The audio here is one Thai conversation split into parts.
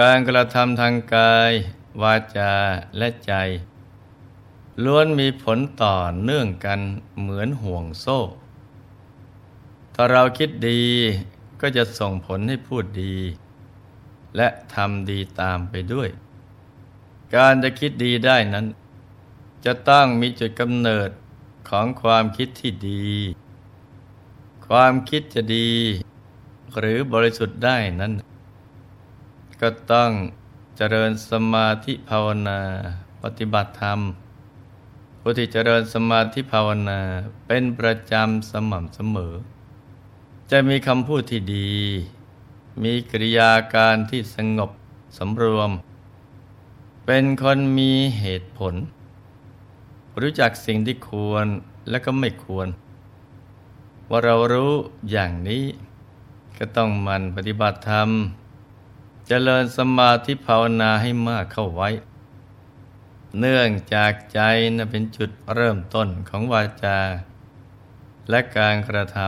การกระทำทางกาย วาจาและใจ ล้วนมีผลต่อเนื่องกันเหมือนห่วงโซ่ ถ้าเราคิดดีก็จะส่งผลให้พูดดี และทำดีตามไปด้วย การจะคิดดีได้นั้น จะต้องมีจุดกำเนิดของความคิดที่ดี ความคิดจะดี หรือบริสุทธิ์ได้นั้น ก็ต้องเจริญสมาธิภาวนาปฏิบัติธรรมผู้ที่เจริญสมาธิภาวนาเป็นประจำสม่ำเสมอ จะมีคำพูดที่ดี มีกริยาการที่สงบสำรวม เป็นคนมีเหตุผล รู้จักสิ่งที่ควรและก็ไม่ควร ว่าเรารู้อย่างนี้ก็ต้องมันปฏิบัติธรรม เจริญสมาธิภาวนาให้มากเข้าไว้ เนื่องจากใจนะเป็นจุดเริ่มต้นของวาจา และการกระท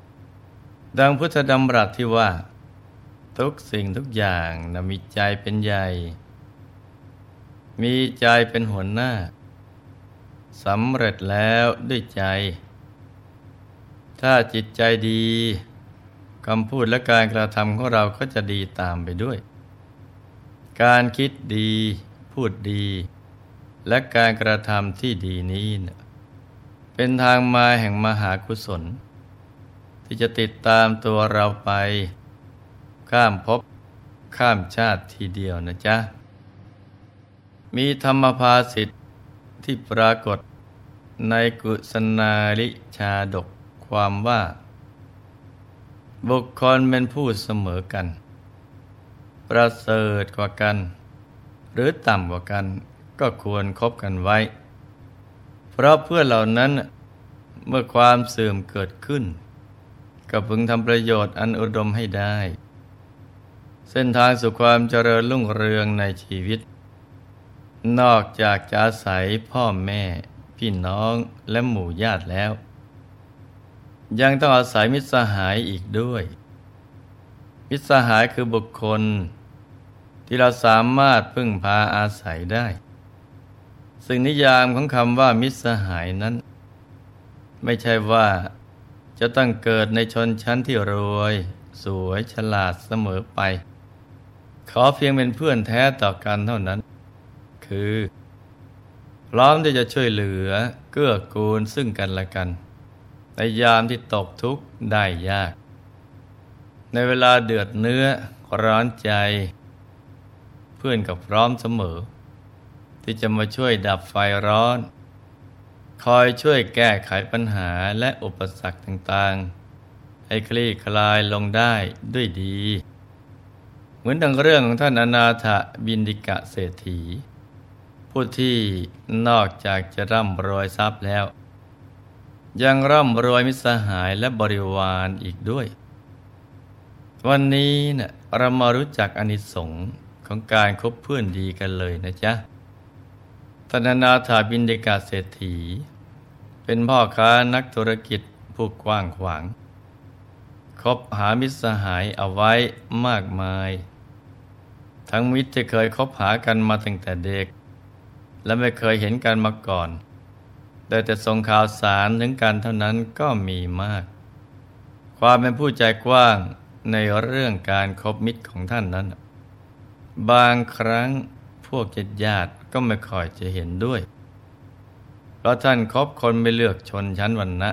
ำดังพุทธดำรัสที่ว่า ทุกสิ่งทุกอย่างนะมีใจเป็นใหญ่ มีใจเป็นหัวหน้าสำเร็จแล้วด้วยใจ ถ้าจิตใจดี คำพูดและการกระทำของเราก็จะดีตามไปด้วย การคิดดี พูดดี และการกระทำที่ดีนี้นะเป็นทางมาแห่งมหากุศล ที่จะติดตามตัวเราไป ข้ามภพข้ามชาติทีเดียวนะจ๊ะ มีธรรมภาสิทธิที่ปรากฏในกุศนาลิชาดกความว่า บุคคลเป็นผู้เสมอกัน ประเสริฐกว่ากัน หรือต่ำกว่ากันก็ควรครบกันไว้ เพราะเพื่อเหล่านั้นเมื่อความเสื่อมเกิดขึ้น ก็พึงทำประโยชน์อันอุดมให้ได้ เส้นทางสู่ความเจริญรุ่งเรืองในชีวิต นอกจากจะอาศัยพ่อแม่ พี่น้องและหมู่ญาติแล้ว ยังต้องอาศัยมิตรสหายอีกด้วย มิตรสหายคือบุคคล ที่เราสามารถพึ่งพาอาศัยได้ ซึ่งนิยามของคำว่ามิตรสหายนั้น ไม่ใช่ว่าจะต้องเกิดในชนชั้นที่รวย สวยฉลาดเสมอไป ขอเพียงเป็นเพื่อนแท้ต่อกันเท่านั้น คือ พร้อมที่จะช่วยเหลือเกื้อกูลซึ่งกันและกัน ในยามที่ตกทุกข์ได้ยาก ในเวลาเดือดเนื้อร้อนใจ เพื่อนกับพร้อมเสมอ ที่จะมาช่วยดับไฟร้อน คอยช่วยแก้ไขปัญหาและอุปสรรคต่างๆ ให้คลี่คลายลงได้ด้วยดี เหมือนดังเรื่องของท่านอนาถบินดิกะเศรษฐีผู้ที่นอกจากจะร่ำรวยทรัพย์แล้ว ยังร่ำรวยมิสหายและบริวารอีกด้วย วันนี้เนะ่ยเรามารู้จักอนิสงค์ของการคบเพื่อนดีกันเลยนะจ๊ะธนานาถาบินเดกาเศรษฐี เป็นพ่อค้านักธุรกิจผู้กว้างขวาง คบหามิตรสหายเอาไว้มากมาย ทั้งมิตรที่เคยคบหากันมาตั้งแต่เด็ก และไม่เคยเห็นกันมาก่อน แต่แต่ส่งข่าวสารถึงกันเท่านั้นก็มีมาก ความเป็นผู้ใจกว้างในเรื่องการครบมิตรของท่านนั้น บางครั้งพวกญาติญาติก็ไม่ค่อยจะเห็นด้วย เพราะท่านคบคนไม่เลือกชนชั้นวรรณะ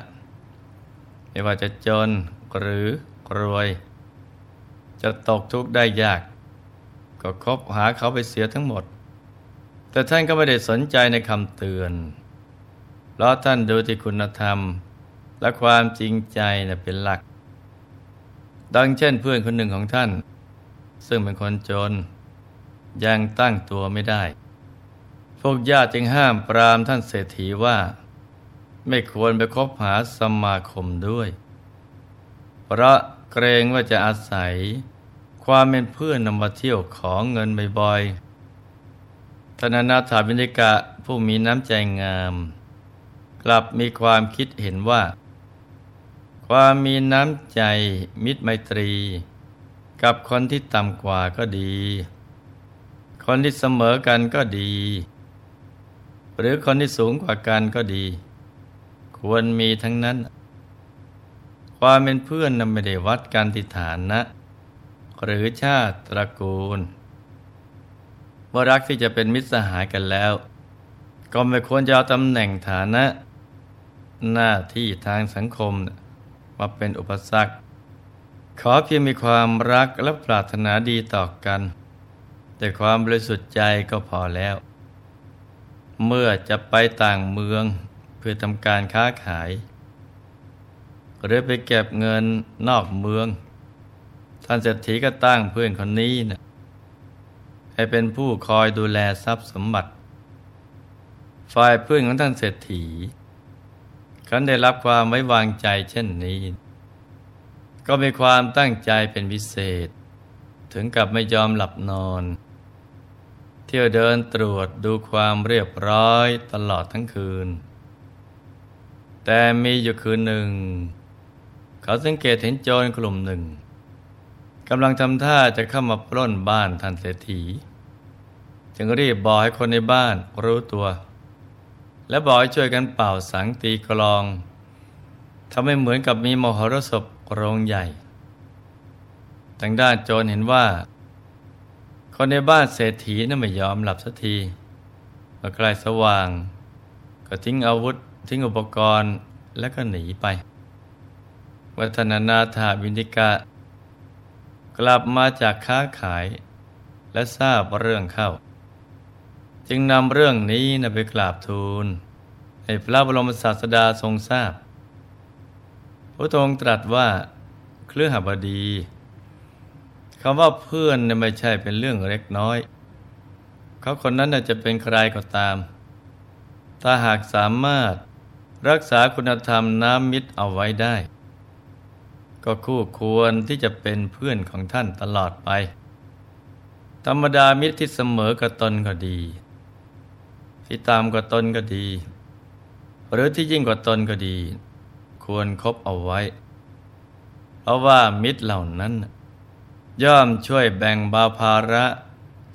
ไม่ว่าจะจนหรือรวย จะตกทุกข์ได้ยาก ก็คบหาเขาไปเสียทั้งหมด แต่ท่านก็ไม่ได้สนใจในคำเตือน เพราะท่านดูที่คุณธรรม และความจริงใจเป็นหลัก ดังเช่นเพื่อนคนหนึ่งของท่าน ซึ่งเป็นคนจน ยังตั้งตัวไม่ได้ พวกญาติจึงห้ามปรามท่านเศรษฐีว่า ไม่ควรไปคบหาสมาคมด้วย เพราะเกรงว่าจะอาศัย ความเป็นเพื่อนนำมาเที่ยวของเงินบ่อยๆธนานาถาบินิกะผู้มีน้ำใจงาม กลับมีความคิดเห็นว่า ความมีน้ำใจมิตรไมตรี กับคนที่ต่ำกว่าก็ดี คนที่เสมอกันก็ดี หรือคนที่สูงกว่ากันก็ดี ควรมีทั้งนั้น ความเป็นเพื่อนนั้นไม่ได้วัดกันที่ฐานนะ หรือชาติตระกูลเมื่อรักที่จะเป็นมิตรสหายกันแล้ว ก็ไม่ควรจะเอาตำแหน่งฐานะ หน้าที่ทางสังคมมาเป็นอุปสรรค ขอเพียงมีความรักและปรารถนาดีต่อกัน แต่ความบริสุทธิ์ใจก็พอแล้ว เมื่อจะไปต่างเมืองเพื่อทำการค้าขาย หรือไปเก็บเงินนอกเมือง ท่านเศรษฐีก็ตั้งเพื่อนคนนี้นะให้เป็นผู้คอยดูแลทรัพย์สมบัติ ฝ่ายเพื่อนของท่านเศรษฐี คันได้รับความไว้วางใจเช่นนี้ ก็มีความตั้งใจเป็นพิเศษ ถึงกับไม่ยอมหลับนอน เที่ยวเดินตรวจดูความเรียบร้อยตลอดทั้งคืน แต่มีอยู่คืนหนึ่ง เขาสังเกตเห็นโจรกลุ่มหนึ่งกำลังทำท่าจะเข้ามาปล้นบ้านท่านเศรษฐี จึงรีบบอกให้คนในบ้านรู้ตัว และบอกให้ช่วยกันเป่าสังตีกลองทำให้เหมือนกับมีมหรสพโรงใหญ่ทางด้านโจรเห็นว่า คนในบ้านเศรษฐีนั้นไม่ยอมหลับสักทีเมื่อใกล้สว่าง ก็ทิ้งอาวุธทิ้งอุปกรณ์แล้วก็หนีไป วัฒนานาถาวินิกะ กลับมาจากค้าขาย และทราบเรื่องเข้า จึงนำเรื่องนี้นะไปกราบทูลให้พระบรมศาสดาทรงทราบ พระองค์ตรัสว่าเครือหบดีคำว่าเพื่อนไม่ใช่เป็นเรื่องเล็กน้อย เขาคนนั้นจะเป็นใครก็ตาม ถ้าหากสามารถรักษาคุณธรรมน้ำมิตรเอาไว้ได้ ก็คู่ควรที่จะเป็นเพื่อนของท่านตลอดไป ธรรมดามิตรที่เสมอกับตนก็ดี ที่ตามกับตนก็ดี หรือที่ยิ่งกว่าตนก็ดี ควรครบเอาไว้ เพราะว่ามิตรเหล่านั้น ย่อมช่วยแบ่งบาภาระ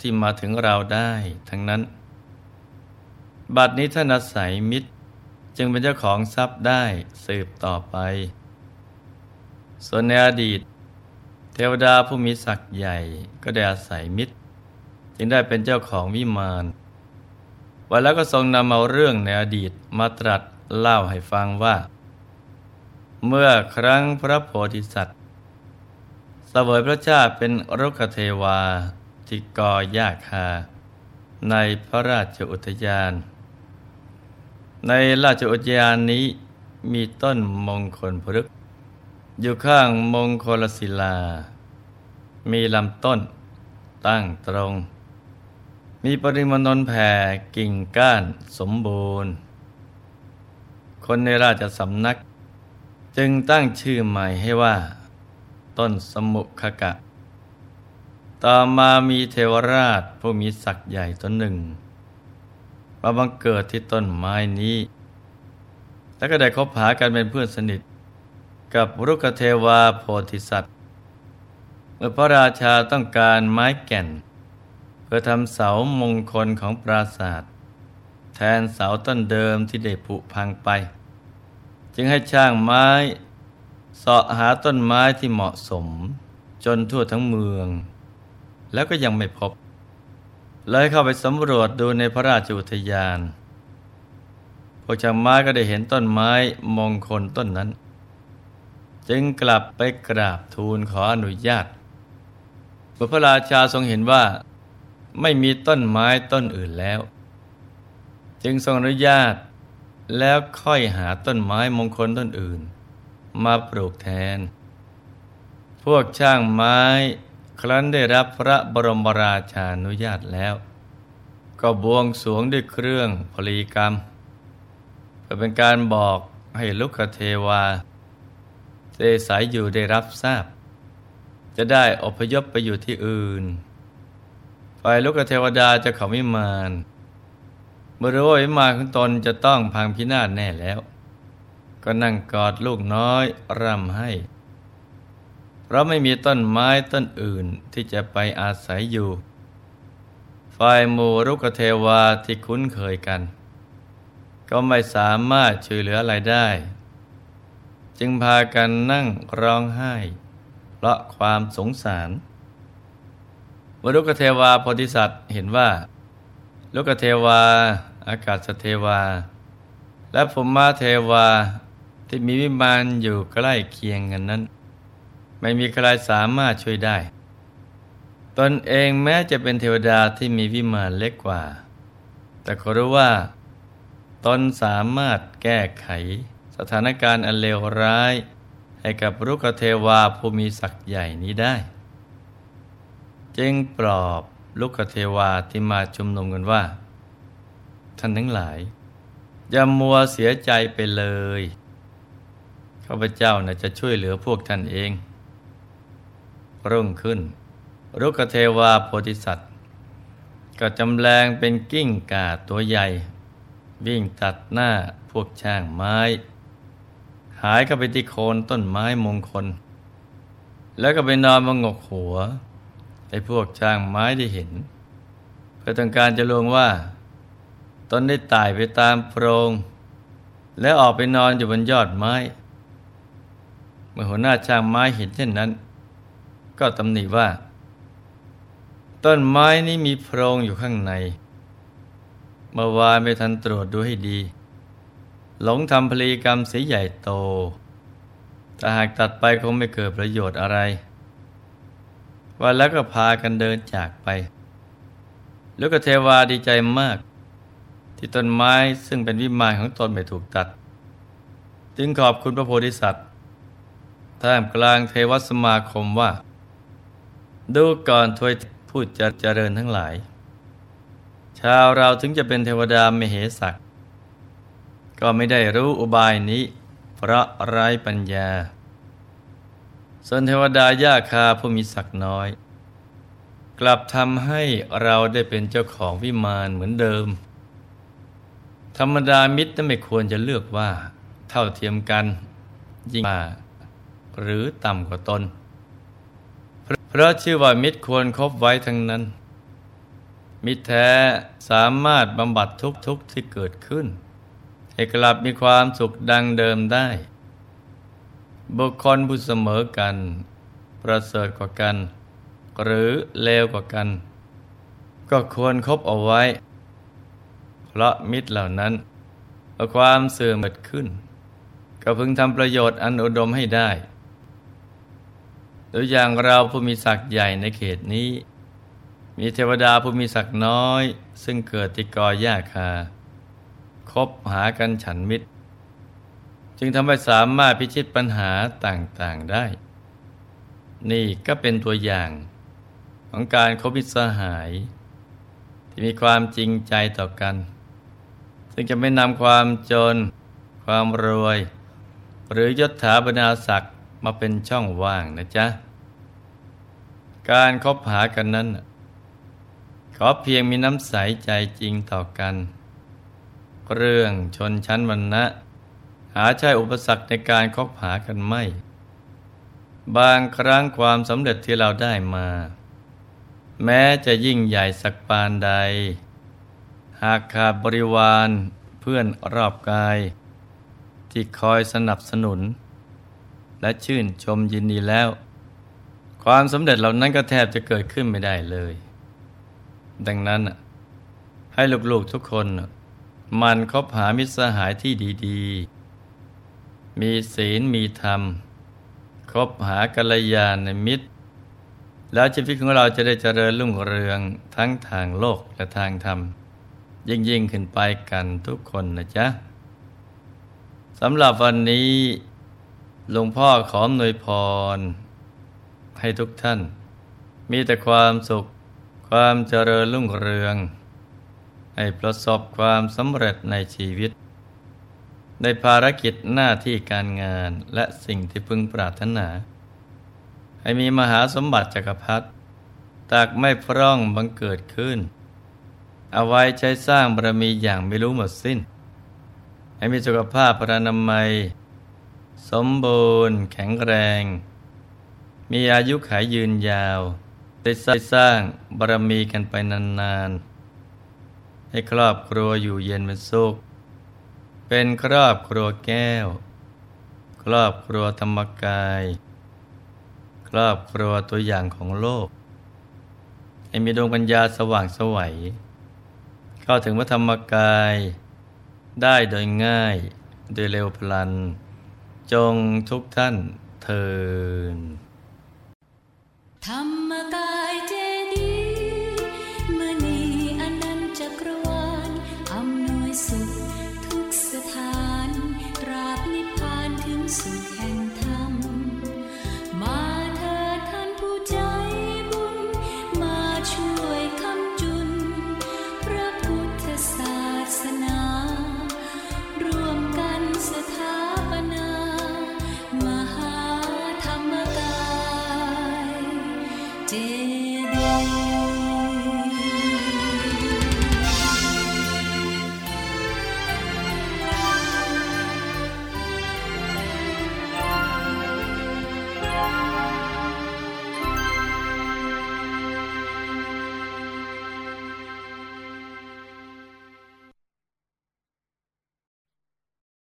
ที่มาถึงเราได้ทั้งนั้น บัดนี้ท่านอาศัยมิตรจึงเป็นเจ้าของทรัพย์ได้สืบต่อไป ส่วนในอดีต เทวดาผู้มีศักย์ใหญ่ก็ได้อาศัยมิตร จึงได้เป็นเจ้าของวิมาน วันแล้วก็ทรงนำเอาเรื่องในอดีตมาตรัสเล่าให้ฟังว่า เมื่อครั้งพระโพธิสัตว์เสวยพระชาติเป็นรุกเทวาที่กอยาคา ในพระราชอุทยาน ในราชอุทยานนี้มีต้นมงคลพฤกษอยู่ข้างมงคลศิลา มีลำต้นตั้งตรง มีปริมณฑลแผ่กิ่งก้านสมบูรณ์ คนในราชสำนัก จึงตั้งชื่อใหม่ให้ว่า ต้นสมุขกะ ต่อมามีเทวราชผู้มีศักย์ใหญ่ตนหนึ่งมาบังเกิดที่ต้นไม้นี้ แล้วก็ได้คบหากันเป็นเพื่อนสนิท กับรุกเทวาโพธิสัตว์ เมื่อพระราชาต้องการไม้แก่น เพื่อทำเสามงคลของปราศาสตร์แทนเสาต้นเดิมที่ได้ผุพังไป จึงให้ช่างไม้เสาะหาต้นไม้ที่เหมาะสม จนทั่วทั้งเมือง แล้วก็ยังไม่พบ เลยเข้าไปสำรวจดูในพระราชอุทยาน พวกช่างไม้ก็ได้เห็นต้นไม้มงคลต้นนั้น จึงกลับไปกราบทูลขออนุญาตเมื่อพระราชาทรงเห็นว่า ไม่มีต้นไม้ต้นอื่นแล้ว จึงทรงอนุญาต แล้วค่อยหาต้นไม้มงคลต้นอื่น มาปลูกแทน พวกช่างไม้ ครั้นได้รับพระบรมราชานุญาตแล้ว ก็บวงสวงด้วยเครื่องพลีกรรมเพื่อเป็นการบอกให้ลุกเทวาเสสายอยู่ได้รับทราบ จะได้อพยพไปอยู่ที่อื่น ฝ่ายลูกเทวดาจะเขาไม่มานเมรู้ว่าวิมานของตนจะต้องพังพินาศแน่แล้ว ก็นั่งกอดลูกน้อยร่ำให้เพราะไม่มีต้นไม้ต้นอื่นที่จะไปอาศัยอยู่ฝ่ายมูรุกเทวาที่คุ้นเคยกัน ก็ไม่สามารถช่วยเหลืออะไรได้ จึงพากันนั่งร้องไห้ เพราะความสงสาร วรุกเทวาโพธิสัตว์เห็นว่าลุกเทวา อากาศเทวา และภูมิเทวาที่มีวิมานอยู่ใกล้เคียงกันนั้น ไม่มีใครสามารถช่วยได้ ตนเองแม้จะเป็นเทวดาที่มีวิมานเล็กกว่า แต่ก็รู้ว่า ตนสามารถแก้ไขสถานการณ์อันเลวร้าย ให้กับรุกเทวาผู้มีศักย์ใหญ่นี้ได้ จึงปลอบลุกเทวาที่มาชุมนุมกันว่า ท่านทั้งหลาย อย่ามัวเสียใจไปเลยข้าพเจ้านะจะช่วยเหลือพวกท่านเอง รุ่งขึ้นรุกเทวาโพธิสัตว์ ก็จำแรงเป็นกิ้งก่าตัวใหญ่ วิ่งตัดหน้าพวกช่างไม้ หายเข้าไปที่โคนต้นไม้มงคล แล้วก็ไปนอนมงกหัว ให้พวกช่างไม้ได้เห็น เพื่อต้องการจะลวงว่า ตนได้ตายไปตามโพรง แล้วออกไปนอนอยู่บนยอดไม้ เมื่อหัวหน้าช่างไม้เห็นเช่นนั้น ก็ตำหนิว่า ต้นไม้นี้มีโพรงอยู่ข้างในเมื่อวานไม่ทันตรวจดูให้ดี หลงทำพลีกรรมเสียใหญ่โต แต่หากตัดไปคงไม่เกิดประโยชน์อะไร วันแล้วก็พากันเดินจากไป แล้วก็เทวาดีใจมาก ที่ต้นไม้ซึ่งเป็นวิมานของตนไม่ถูกตัด จึงขอบคุณพระโพธิสัตว์ท่ามกลางเทวสมาคมว่า ดูก่อนทวยพูดจะเจริญทั้งหลาย ชาวเราถึงจะเป็นเทวดาไมเหสักก็ไม่ได้รู้อุบายนี้ เพราะไร้ปัญญา ส่วนเทวดาย่าคาผู้มีศักดิ์น้อย กลับทำให้เราได้เป็นเจ้าของวิมานเหมือนเดิม ธรรมดามิตรไม่ควรจะเลือกว่า เท่าเทียมกัน ยิ่งกว่าหรือต่ำกว่าตน เพราะชื่อว่ามิตรควรครบไว้ทั้งนั้น มิตรแท้สามารถบำบัดทุกทุกที่เกิดขึ้น ให้กลับมีความสุขดังเดิมได้ บุคคลผู้เสมอกัน ประเสริฐกว่ากัน หรือเลวกว่ากัน ก็ควรคบเอาไว้ เพราะมิตรเหล่านั้นเอความเสื่อมเกิดขึ้น ก็พึงทำประโยชน์อันอุดมให้ได้ตัวอย่างเราผู้มีศักดิ์ใหญ่ในเขตนี้ มีเทวดาผู้มีศักดิ์น้อย ซึ่งเกิดที่กอหญ้าคา คบหากันฉันมิตร จึงทำให้สามารถพิชิตปัญหาต่างๆได้ นี่ก็เป็นตัวอย่างของการคบมิตรสหาย ที่มีความจริงใจต่อกัน ซึ่งจะไม่นำความจน ความรวย หรือยศถาบรรดาศักดิ์มาเป็นช่องว่างนะจ๊ะ การคบหากันนั้น ขอเพียงมีน้ำใสใจจริงต่อกัน เรื่องชนชั้นวรรณะ หาใช่อุปสรรคในการคบหากันไม่ บางครั้งความสำเร็จที่เราได้มา แม้จะยิ่งใหญ่สักปานใด หากขาดบริวารเพื่อนรอบกาย ที่คอยสนับสนุน และชื่นชมยินดีแล้ว ความสำเร็จเหล่านั้นก็แทบจะเกิดขึ้นไม่ได้เลย ดังนั้นให้ลูกๆทุกคนมันคบหามิตรสหายที่ดี ๆ มีศีลมีธรรม คบหากัลยาณมิตร แล้วชีวิตของเราจะได้เจริญรุ่งเรืองทั้งทางโลกและทางธรรม ยิ่งยิ่งขึ้นไปกันทุกคนนะจ๊ะสำหรับวันนี้หลวงพ่อขออวยพร ให้ทุกท่าน มีแต่ความสุขความเจริญรุ่งเรือง ให้ประสบความสำเร็จในชีวิต ในภารกิจหน้าที่การงานและสิ่งที่พึงปรารถนา ให้มีมหาสมบัติจักรพรรดิตากไม่พร่องบังเกิดขึ้น เอาไว้ใช้สร้างบารมีอย่างไม่รู้หมดสิ้น ให้มีสุขภาพพระนามัย สมบูรณ์ แข็งแรงมมีอายุขายยืนยาว ได้สร้างบารมีกันไปนานๆ ให้ครอบครัวอยู่เย็นเป็นสุข เป็นครอบครัวแก้ว ครอบครัวธรรมกาย ครอบครัวตัวอย่างของโลกให้มีดวงปัญญาสว่างสวัย เข้าถึงพระธรรมกาย ได้โดยง่าย โดยเร็วพลัน จงทุกท่านเทินธรรมกายเจ